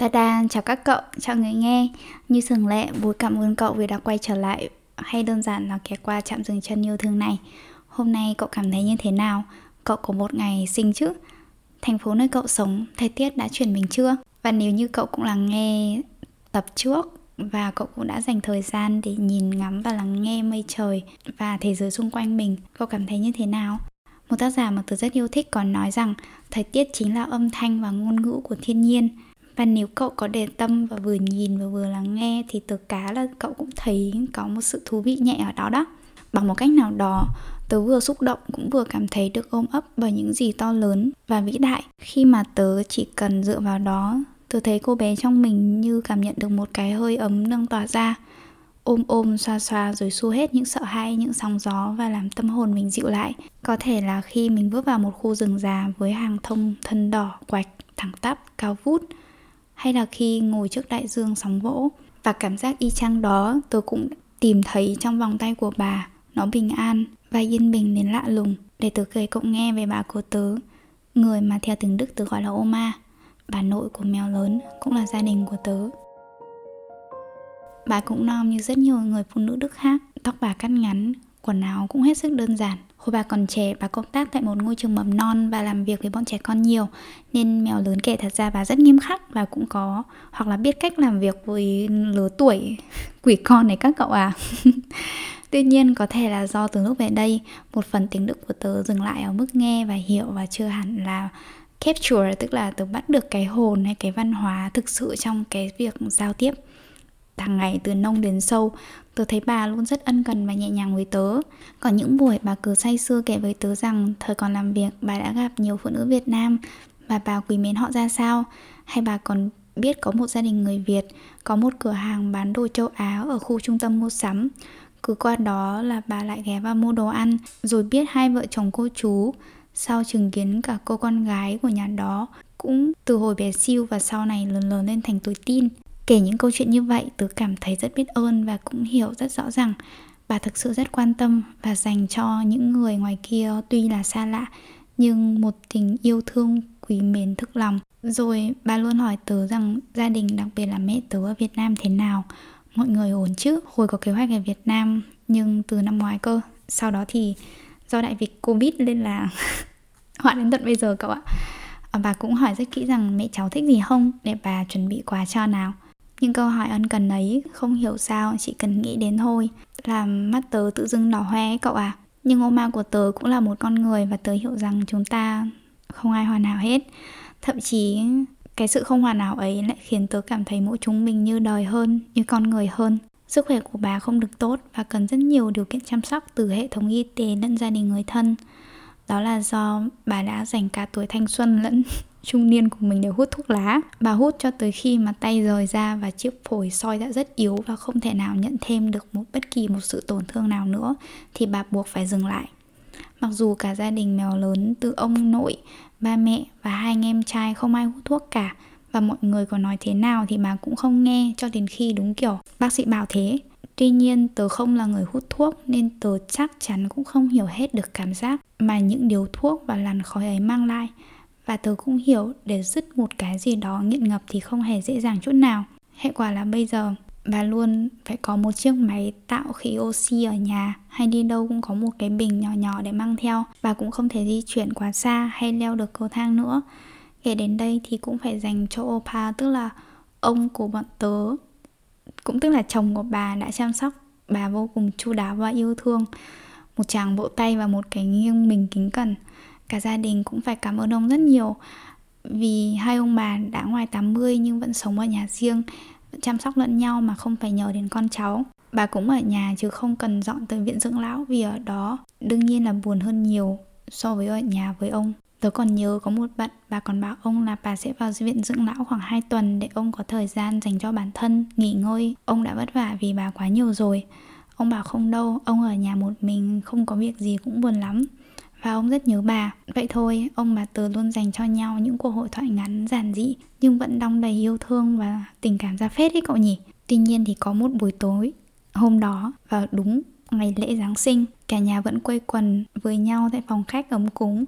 ta-da chào các cậu, chào người nghe Như thường lệ, vui cảm ơn cậu vì đã quay trở lại Hay đơn giản là ghé qua chạm dừng chân yêu thương này Hôm nay cậu cảm thấy như thế nào? Cậu có một ngày sinh chứ? Thành phố nơi cậu sống, thời tiết đã chuyển mình chưa? Và nếu như cậu cũng lắng nghe tập trước và cậu cũng đã dành thời gian để nhìn ngắm và lắng nghe mây trời và thế giới xung quanh mình cậu cảm thấy như thế nào một tác giả mà tôi rất yêu thích còn nói rằng thời tiết chính là âm thanh và ngôn ngữ của thiên nhiên và nếu cậu có để tâm và vừa nhìn và vừa lắng nghe thì tớ cá là cậu cũng thấy có một sự thú vị nhẹ ở đó đó. Bằng một cách nào đó, tớ vừa xúc động cũng vừa cảm thấy được ôm ấp bởi những gì to lớn và vĩ đại. Khi mà tớ chỉ cần dựa vào đó, tớ thấy cô bé trong mình như cảm nhận được một cái hơi ấm nâng tỏa ra, ôm ôm, xoa xoa rồi xua hết những sợ hãi, những sóng gió và làm tâm hồn mình dịu lại. Có thể là khi mình bước vào một khu rừng già với hàng thông, thân đỏ, quạch, thẳng tắp, cao vút hay là khi ngồi trước đại dương sóng vỗ. Và cảm giác y chang đó tôi cũng tìm thấy trong vòng tay của bà. Nó bình an và yên bình đến lạ lùng. Để tớ kể cậu nghe về bà của tớ, người mà theo tiếng đức tớ gọi là oma bà nội của mèo lớn cũng là gia đình của tớ. Bà cũng non như rất nhiều người phụ nữ đức khác. Tóc bà cắt ngắn, quần áo cũng hết sức đơn giản. Hồi bà còn trẻ, bà công tác tại một ngôi trường mầm non và làm việc với bọn trẻ con nhiều Nên mèo lớn kể thật ra bà rất nghiêm khắc và cũng có Hoặc là biết cách làm việc với lứa tuổi quỷ con này các cậu à. Tuy nhiên có thể là do từ lúc về đây Một phần tiếng Đức của tớ dừng lại ở mức nghe và hiểu và chưa hẳn là capture Tức là tớ bắt được cái hồn hay cái văn hóa thực sự trong cái việc giao tiếp hàng ngày từ nông đến sâu, Tớ thấy bà luôn rất ân cần và nhẹ nhàng với tớ. Có những buổi bà cứ say sưa kể với tớ rằng Thời còn làm việc, bà đã gặp nhiều phụ nữ Việt Nam Và bà quý mến họ ra sao? Hay bà còn biết có một gia đình người Việt, Có một cửa hàng bán đồ châu Á ở khu trung tâm mua sắm? Cứ qua đó là bà lại ghé vào mua đồ ăn, Rồi biết hai vợ chồng cô chú. Sau chứng kiến cả cô con gái của nhà đó, Cũng từ hồi bé siêu và sau này lớn lớn lên thành tuổi tin. Kể những câu chuyện như vậy, tớ cảm thấy rất biết ơn và cũng hiểu rất rõ rằng bà thực sự rất quan tâm và dành cho những người ngoài kia tuy là xa lạ nhưng một tình yêu thương quý mến thức lòng. Rồi bà luôn hỏi tớ rằng gia đình đặc biệt là mẹ tớ ở Việt Nam thế nào, mọi người ổn chứ? Hồi có kế hoạch ở Việt Nam nhưng từ năm ngoái cơ, sau đó thì do đại dịch Covid nên là hoãn đến tận bây giờ cậu ạ. Ờ, bà cũng hỏi rất kỹ rằng mẹ cháu thích gì không để bà chuẩn bị quà cho nào. Nhưng câu hỏi ân cần ấy không hiểu sao chỉ cần nghĩ đến thôi. Làm mắt tớ tự dưng đỏ hoe ấy cậu à. Nhưng oma của tớ cũng là một con người và tớ hiểu rằng chúng ta không ai hoàn hảo hết. Thậm chí cái sự không hoàn hảo ấy lại khiến tớ cảm thấy mỗi chúng mình như đời hơn, như con người hơn. Sức khỏe của bà không được tốt và cần rất nhiều điều kiện chăm sóc từ hệ thống y tế lẫn gia đình người thân. Đó là do bà đã dành cả tuổi thanh xuân lẫn trung niên của mình đều hút thuốc lá. Bà hút cho tới khi mà tay rời ra và chiếc phổi soi đã rất yếu và không thể nào nhận thêm được một, bất kỳ một sự tổn thương nào nữa, thì bà buộc phải dừng lại. Mặc dù cả gia đình mèo lớn từ ông nội, ba mẹ và hai anh em trai không ai hút thuốc cả, và mọi người có nói thế nào thì bà cũng không nghe cho đến khi đúng kiểu. Bác sĩ bảo thế. Tuy nhiên, tớ không là người hút thuốc nên tớ chắc chắn cũng không hiểu hết được cảm giác mà những điều thuốc và làn khói ấy mang lại. Và tớ cũng hiểu để dứt một cái gì đó nghiện ngập thì không hề dễ dàng chút nào. Hệ quả là bây giờ, bà luôn phải có một chiếc máy tạo khí oxy ở nhà, hay đi đâu cũng có một cái bình nhỏ nhỏ để mang theo. Bà cũng không thể di chuyển quá xa hay leo được cầu thang nữa. Kể đến đây thì cũng phải dành cho Opa, tức là ông của bọn tớ, cũng tức là chồng của bà đã chăm sóc bà vô cùng chu đáo và yêu thương một chàng vỗ tay và một cái nghiêng mình kính cẩn cả gia đình cũng phải cảm ơn ông rất nhiều vì hai ông bà đã ngoài 80 nhưng vẫn sống ở nhà riêng vẫn chăm sóc lẫn nhau mà không phải nhờ đến con cháu bà cũng ở nhà chứ không cần dọn tới viện dưỡng lão vì ở đó đương nhiên là buồn hơn nhiều so với ở nhà với ông Tớ còn nhớ có một bạn bà còn bảo ông là bà sẽ vào viện dưỡng lão khoảng 2 tuần để ông có thời gian dành cho bản thân, nghỉ ngơi. Ông đã vất vả vì bà quá nhiều rồi. Ông bảo không đâu, ông ở nhà một mình không có việc gì cũng buồn lắm. Và ông rất nhớ bà. Vậy thôi, ông bà từ luôn dành cho nhau những cuộc hội thoại ngắn giản dị nhưng vẫn đong đầy yêu thương và tình cảm ra phết ấy cậu nhỉ. Tuy nhiên thì có một buổi tối hôm đó vào đúng ngày lễ Giáng sinh, cả nhà vẫn quây quần với nhau tại phòng khách ấm cúng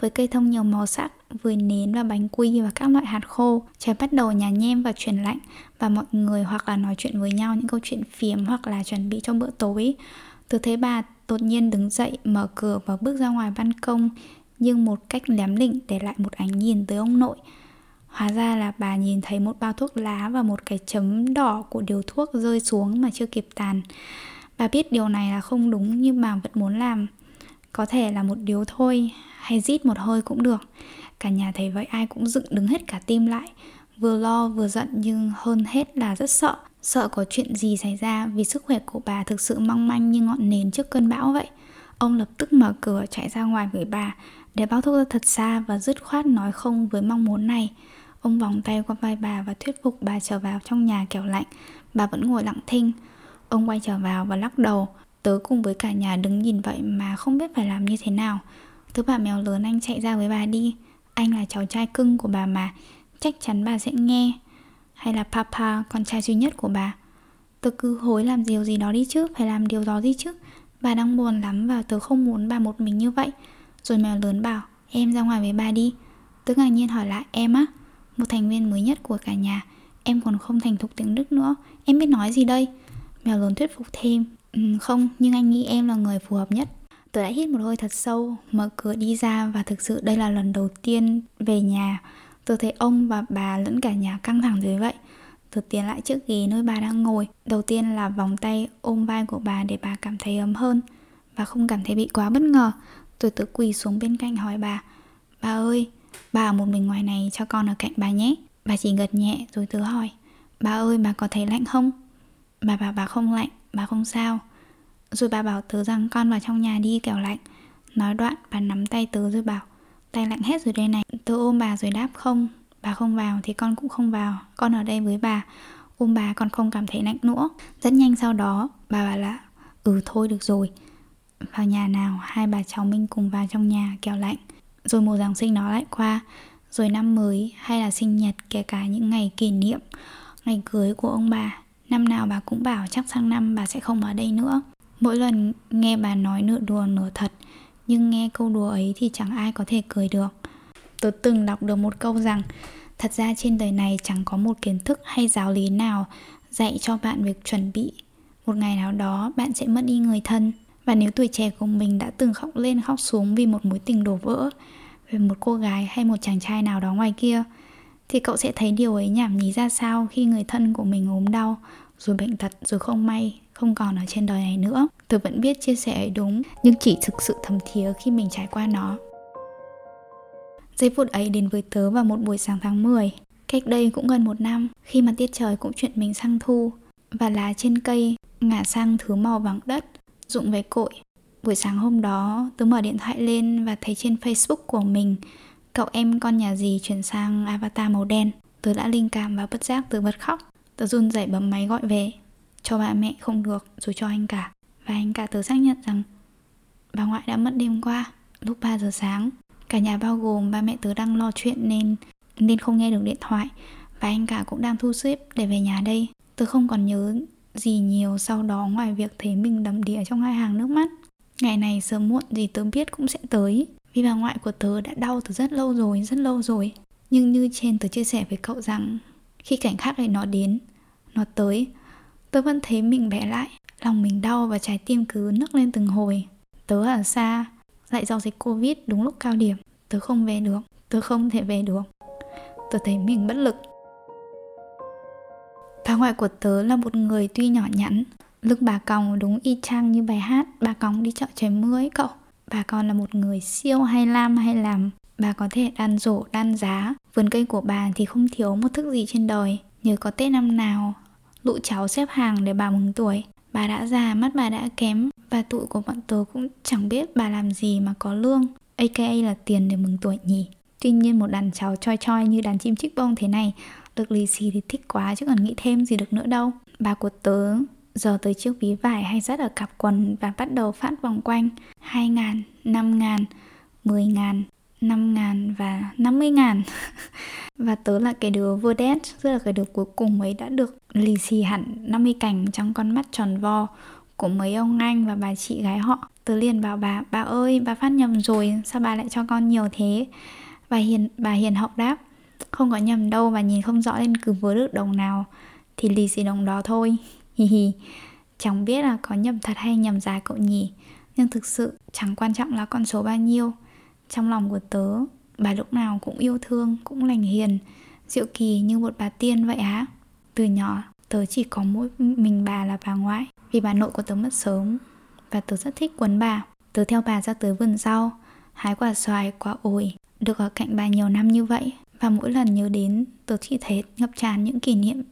với cây thông nhiều màu sắc, với nến và bánh quy và các loại hạt khô. Trời bắt đầu nhà nhem và chuyển lạnh và mọi người hoặc là nói chuyện với nhau những câu chuyện phiếm hoặc là chuẩn bị cho bữa tối. từ thấy bà đột nhiên đứng dậy, mở cửa và bước ra ngoài ban công nhưng một cách lém lỉnh để lại một ánh nhìn tới ông nội. Hóa ra là bà nhìn thấy một bao thuốc lá và một cái chấm đỏ của điều thuốc rơi xuống mà chưa kịp tàn. Bà biết điều này là không đúng nhưng bà vẫn muốn làm. Có thể là một điếu thôi hay rít một hơi cũng được. Cả nhà thấy vậy ai cũng dựng đứng hết cả tim lại. Vừa lo vừa giận nhưng hơn hết là rất sợ. Sợ có chuyện gì xảy ra vì sức khỏe của bà thực sự mong manh như ngọn nến trước cơn bão vậy. Ông lập tức mở cửa chạy ra ngoài với bà để bao thuốc ra thật xa và dứt khoát nói không với mong muốn này. Ông vòng tay qua vai bà và thuyết phục bà trở vào trong nhà kẻo lạnh. Bà vẫn ngồi lặng thinh. Ông quay trở vào và lắc đầu. Tớ cùng với cả nhà đứng nhìn vậy mà không biết phải làm như thế nào. Thứ bà mèo lớn anh chạy ra với bà đi. Anh là cháu trai cưng của bà mà. Chắc chắn bà sẽ nghe. Hay là Papa, con trai duy nhất của bà. Tớ cứ hối làm điều gì đó đi chứ, phải làm điều đó đi chứ. Bà đang buồn lắm và tớ không muốn bà một mình như vậy. Rồi mèo lớn bảo, em ra ngoài với bà đi. Tớ ngạc nhiên hỏi lại, em á? một thành viên mới nhất của cả nhà em còn không thành thục tiếng đức nữa em biết nói gì đây mèo lớn thuyết phục thêm ừ, không nhưng anh nghĩ em là người phù hợp nhất tôi đã hít một hơi thật sâu mở cửa đi ra và thực sự đây là lần đầu tiên về nhà tôi thấy ông và bà lẫn cả nhà căng thẳng dưới vậy. Tôi tiến lại trước ghế nơi bà đang ngồi. Đầu tiên là vòng tay ôm vai của bà để bà cảm thấy ấm hơn. Và không cảm thấy bị quá bất ngờ. Tôi tự quỳ xuống bên cạnh hỏi bà bà ơi Bà ở một mình ngoài này cho con ở cạnh bà nhé. Bà chỉ gật nhẹ rồi tớ hỏi Bà ơi bà có thấy lạnh không? Bà bảo bà không lạnh, bà không sao. Rồi bà bảo tớ rằng con vào trong nhà đi kẻo lạnh. Nói đoạn bà nắm tay tớ rồi bảo Tay lạnh hết rồi đây này. Tớ ôm bà rồi đáp, không, Bà không vào thì con cũng không vào. Con ở đây với bà. Ôm bà, con không cảm thấy lạnh nữa. Rất nhanh sau đó, bà bảo là Ừ thôi được rồi. Vào nhà nào, hai bà cháu mình cùng vào trong nhà kéo lạnh. Rồi mùa Giáng sinh nó lại qua. Rồi năm mới, hay là sinh nhật, kể cả những ngày kỷ niệm, ngày cưới của ông bà, năm nào bà cũng bảo chắc sang năm bà sẽ không ở đây nữa. Mỗi lần nghe bà nói nửa đùa nửa thật nhưng nghe câu đùa ấy thì chẳng ai có thể cười được. Tôi từng đọc được một câu rằng, thật ra trên đời này chẳng có một kiến thức hay giáo lý nào dạy cho bạn việc chuẩn bị. Một ngày nào đó bạn sẽ mất đi người thân. Và nếu tuổi trẻ của mình đã từng khóc lên khóc xuống vì một mối tình đổ vỡ, về một cô gái hay một chàng trai nào đó ngoài kia, thì cậu sẽ thấy điều ấy nhảm nhí ra sao khi người thân của mình ốm đau rồi bệnh tật rồi không may không còn ở trên đời này nữa tôi vẫn biết chia sẻ ấy đúng nhưng chỉ thực sự thấm thía khi mình trải qua nó giây phút ấy đến với tớ vào một buổi sáng tháng 10 cách đây cũng gần một năm khi mà tiết trời cũng chuyển mình sang thu và lá trên cây ngả sang thứ màu vàng đất rụng về cội Buổi sáng hôm đó, tớ mở điện thoại lên và thấy trên Facebook của mình cậu em con nhà gì chuyển sang avatar màu đen. Tớ đã linh cảm và bất giác tớ bật khóc. Tớ run rẩy bấm máy gọi về, cho bà mẹ không được rồi cho anh cả. Và anh cả tớ xác nhận rằng bà ngoại đã mất đêm qua, lúc 3 giờ sáng. Cả nhà bao gồm ba mẹ tớ đang lo chuyện nên nên không nghe được điện thoại và anh cả cũng đang thu xếp để về nhà đây. Tớ không còn nhớ gì nhiều sau đó ngoài việc thấy mình đầm đìa trong hai hàng nước mắt. Ngày này sớm muộn gì tớ biết cũng sẽ tới Vì bà ngoại của tớ đã đau từ rất lâu rồi, rất lâu rồi Nhưng như trên tớ chia sẻ với cậu rằng khi cảnh khác ấy nó đến, nó tới Tớ vẫn thấy mình bé lại Lòng mình đau và trái tim cứ nức lên từng hồi. Tớ ở xa Lại do dịch Covid đúng lúc cao điểm. Tớ không về được Tớ không thể về được. Tớ thấy mình bất lực. Bà ngoại của tớ là một người tuy nhỏ nhắn. Lưng bà còng đúng y chang như bài hát Bà còng đi chợ trời mưa ấy cậu. Bà còn là một người siêu hay lam hay làm. Bà có thể đan rổ, đan giá. Vườn cây của bà thì không thiếu một thức gì trên đời Nhớ có Tết năm nào Lũ cháu xếp hàng để bà mừng tuổi. Bà đã già, mắt bà đã kém Và tụi của bọn tớ cũng chẳng biết bà làm gì mà có lương. Aka là tiền để mừng tuổi nhỉ. Tuy nhiên một đàn cháu choi choi như đàn chim chích bông thế này được lì xì thì thích quá chứ còn nghĩ thêm gì được nữa đâu. Bà của tớ giờ tới chiếc ví vải hay dắt ở cặp quần và bắt đầu phát vòng quanh. 2 ngàn, 5 ngàn, 10 ngàn, 5 ngàn và 50 ngàn Và tớ là cái đứa vừa đét, tức là cái đứa cuối cùng ấy đã được lì xì hẳn 50 cành trong con mắt tròn vo của mấy ông anh và bà chị gái họ Tớ liền bảo bà, bà ơi, bà phát nhầm rồi, sao bà lại cho con nhiều thế? Bà Hiền, bà Hiền hậu đáp, không có nhầm đâu, bà nhìn không rõ nên cứ vớ được đồng nào thì lì xì đồng đó thôi. Hi hi, chẳng biết là có nhầm thật hay nhầm giá cậu nhỉ, nhưng thực sự chẳng quan trọng là con số bao nhiêu. Trong lòng của tớ, bà lúc nào cũng yêu thương, cũng lành hiền, diệu kỳ như một bà tiên vậy á. Từ nhỏ, tớ chỉ có mỗi mình bà là bà ngoại, vì bà nội của tớ mất sớm và tớ rất thích quấn bà. Tớ theo bà ra tới vườn rau, hái quả xoài, quả ổi, được ở cạnh bà nhiều năm như vậy. Và mỗi lần nhớ đến, tớ chỉ thấy ngập tràn những kỷ niệm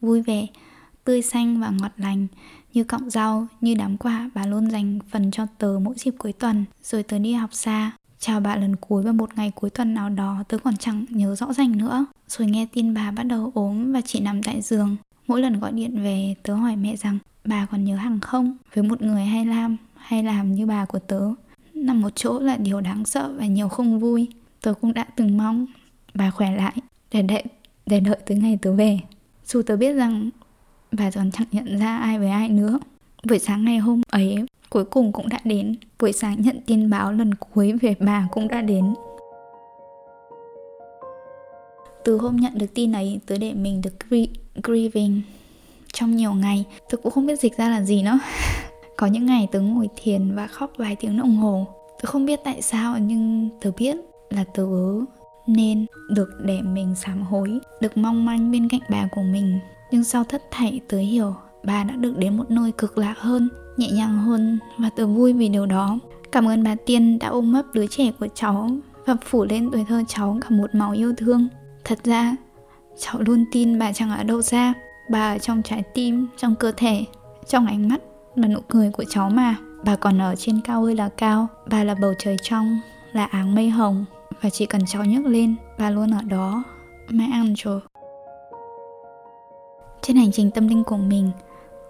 vui vẻ, tươi xanh và ngọt lành như cọng rau, như đám quả bà luôn dành phần cho tớ mỗi dịp cuối tuần. Rồi tớ đi học xa, chào bà lần cuối vào một ngày cuối tuần nào đó, tớ còn chẳng nhớ rõ ràng nữa. Rồi nghe tin bà bắt đầu ốm và chỉ nằm tại giường. Mỗi lần gọi điện về, tớ hỏi mẹ rằng, bà còn nhớ hằng không? Với một người hay làm hay làm như bà của tớ. Nằm một chỗ là điều đáng sợ và nhiều không vui. Tớ cũng đã từng mong bà khỏe lại, để đợi để đợi tới ngày tớ về. Dù tớ biết rằng bà còn chẳng nhận ra ai với ai nữa. Buổi sáng ngày hôm ấy cuối cùng cũng đã đến. Buổi sáng nhận tin báo lần cuối về bà cũng đã đến. Từ hôm nhận được tin ấy, tớ để mình được grieving trong nhiều ngày. Tôi cũng không biết dịch ra là gì nữa. Có những ngày tớ ngồi thiền và khóc vài tiếng đồng hồ. Tớ không biết tại sao, nhưng tớ biết là tớ nên được để mình sám hối, được mong manh bên cạnh bà của mình. Nhưng sau thất thảy, tớ hiểu bà đã được đến một nơi cực lạc hơn nhẹ nhàng hơn và tớ vui vì điều đó cảm ơn bà tiên đã ôm ấp đứa trẻ của cháu và phủ lên tuổi thơ cháu cả một màu yêu thương thật ra cháu luôn tin bà chẳng ở đâu ra, Bà ở trong trái tim, trong cơ thể, trong ánh mắt và nụ cười của cháu mà. Bà còn ở trên cao ơi là cao, bà là bầu trời trong, là áng mây hồng. Và chỉ cần cháu nhấc lên, bà luôn ở đó. Mãi ăn rồi. Trên hành trình tâm linh của mình,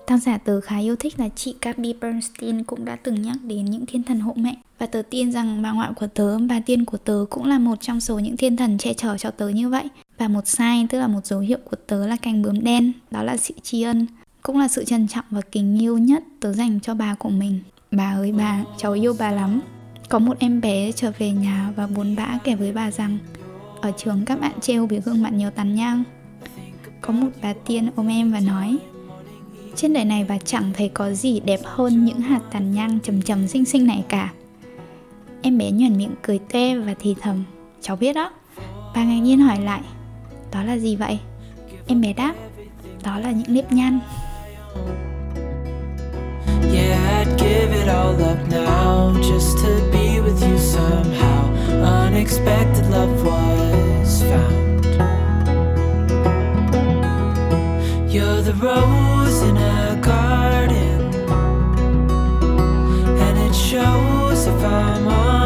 Tác giả tớ khá yêu thích là chị Gabi Bernstein cũng đã từng nhắc đến những thiên thần hộ mệnh và tớ tin rằng bà ngoại của tớ, bà tiên của tớ cũng là một trong số những thiên thần che chở cho tớ như vậy. Và một sign tức là một dấu hiệu của tớ là cành bướm đen, đó là sự tri ân, cũng là sự trân trọng và kính yêu nhất tớ dành cho bà của mình. Bà ơi bà, cháu yêu bà lắm. Có một em bé trở về nhà và buồn bã kể với bà rằng ở trường các bạn trêu vì gương mặt nhiều tàn nhang. Có một bà tiên ôm em và nói trên đời này và chẳng thấy có gì đẹp hơn những hạt tàn nhang trầm trầm xinh xinh này cả Em bé nhuẩn miệng cười toe và thì thầm Cháu biết đó Bà ngạc nhiên hỏi lại Đó là gì vậy? Em bé đáp Đó là những nếp nhăn Yeah, I'd give it all up now Just to be with you somehow Unexpected love was found You're the road. come on.